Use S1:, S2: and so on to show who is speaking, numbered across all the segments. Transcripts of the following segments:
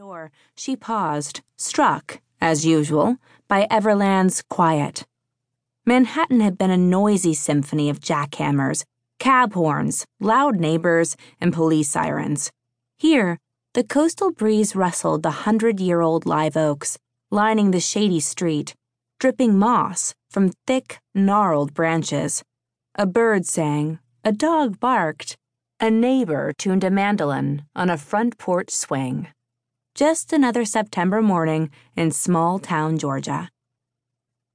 S1: door, she paused, struck, as usual, by Everland's quiet. Manhattan had been a noisy symphony of jackhammers, cab horns, loud neighbors, and police sirens. Here, the coastal breeze rustled the hundred year old live oaks, lining the shady street, dripping moss from thick, gnarled branches. A bird sang, a dog barked, a neighbor tuned a mandolin on a front porch swing. Just another September morning in small town Georgia.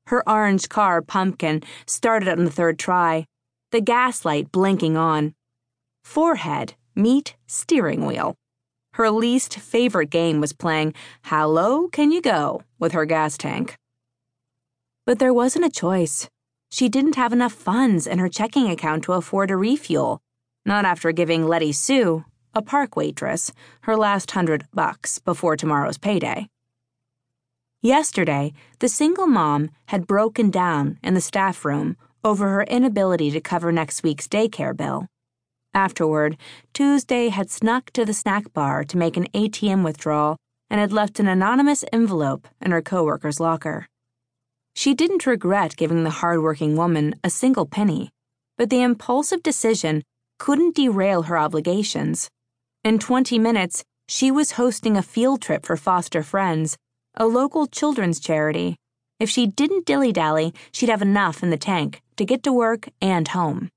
S1: Her orange car pumpkin started on the third try, the gaslight blinking on. Forehead meet steering wheel. Her least favorite game was playing How Low Can You Go with her gas tank. But there wasn't a choice. She didn't have enough funds in her checking account to afford a refuel not after giving Letty Sue, a park waitress, her last hundred bucks before tomorrow's payday. Yesterday, the single mom had broken down in the staff room over her inability to cover next week's daycare bill. Afterward, Tuesday had snuck to the snack bar to make an ATM withdrawal and had left an anonymous envelope in her coworker's locker. She didn't regret giving the hardworking woman a single penny, but the impulsive decision couldn't derail her obligations. In 20 minutes, she was hosting a field trip for foster friends, a local children's charity. If she didn't dilly dally, she'd have enough in the tank to get to work and home.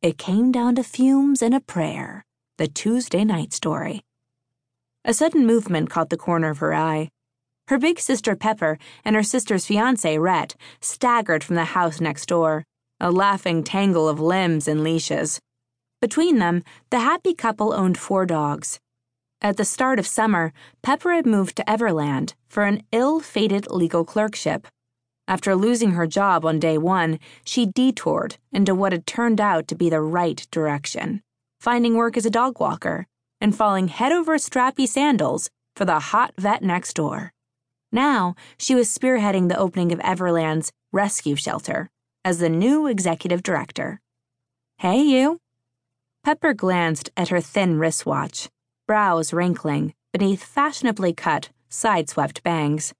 S1: It came down to fumes and a prayer, the Tuesday Knight story. A sudden movement caught the corner of her eye. Her big sister Pepper and her sister's fiance Rhett staggered from the house next door a laughing tangle of limbs and leashes. Between them, the happy couple owned four dogs. At the start of summer, Pepper had moved to Everland for an ill fated legal clerkship. After losing her job on day one, she detoured into what had turned out to be the right direction, finding work as a dog walker and falling head over strappy sandals for the hot vet next door. Now, she was spearheading the opening of Everland's rescue shelter as the new executive director. Hey, you. Pepper glanced at her thin wristwatch, brows wrinkling beneath fashionably cut, side-swept bangs.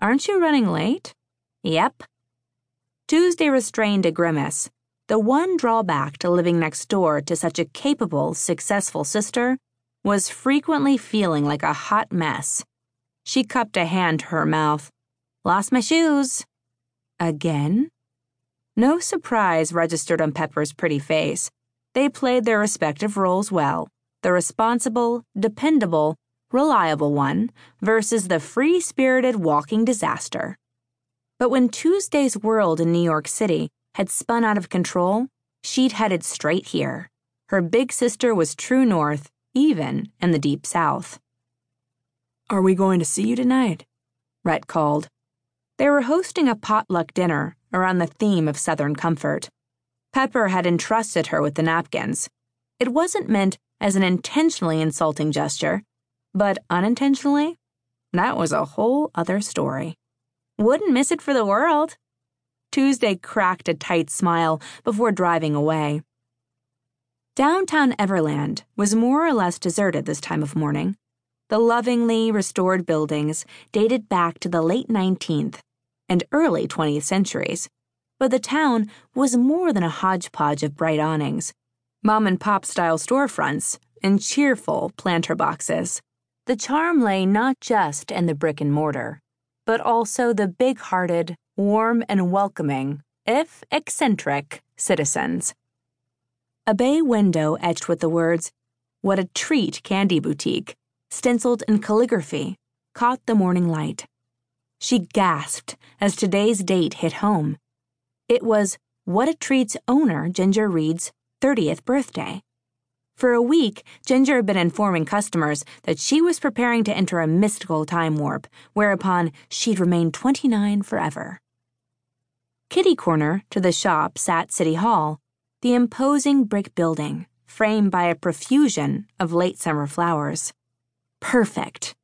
S1: Aren't you running late? Yep. Tuesday restrained a grimace. The one drawback to living next door to such a capable, successful sister was frequently feeling like a hot mess. She cupped a hand to her mouth. Lost my shoes. Again? No surprise registered on Pepper's pretty face. They played their respective roles well the responsible, dependable, reliable one versus the free spirited walking disaster. But when Tuesday's world in New York City had spun out of control, she'd headed straight here. Her big sister was true north, even in the deep south. Are we going to see you tonight? Rhett called. They were hosting a potluck dinner around the theme of Southern comfort. Pepper had entrusted her with the napkins. It wasn't meant as an intentionally insulting gesture, but unintentionally, that was a whole other story. Wouldn't miss it for the world. Tuesday cracked a tight smile before driving away. Downtown Everland was more or less deserted this time of morning. The lovingly restored buildings dated back to the late 19th and early 20th centuries, but the town was more than a hodgepodge of bright awnings, mom and pop style storefronts, and cheerful planter boxes. The charm lay not just in the brick and mortar, but also the big hearted, warm, and welcoming, if eccentric, citizens. A bay window etched with the words, What a Treat Candy Boutique, stenciled in calligraphy, caught the morning light. She gasped as today's date hit home. It was What a Treat's owner, Ginger Reed's 30th birthday. For a week, Ginger had been informing customers that she was preparing to enter a mystical time warp, whereupon she'd remain 29 forever. Kitty corner to the shop sat City Hall, the imposing brick building, framed by a profusion of late summer flowers. Perfect.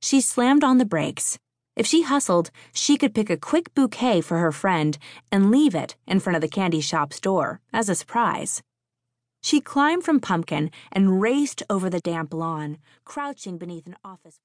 S1: She slammed on the brakes if she hustled, she could pick a quick bouquet for her friend and leave it in front of the candy shop's door as a surprise. She climbed from Pumpkin and raced over the damp lawn, crouching beneath an office.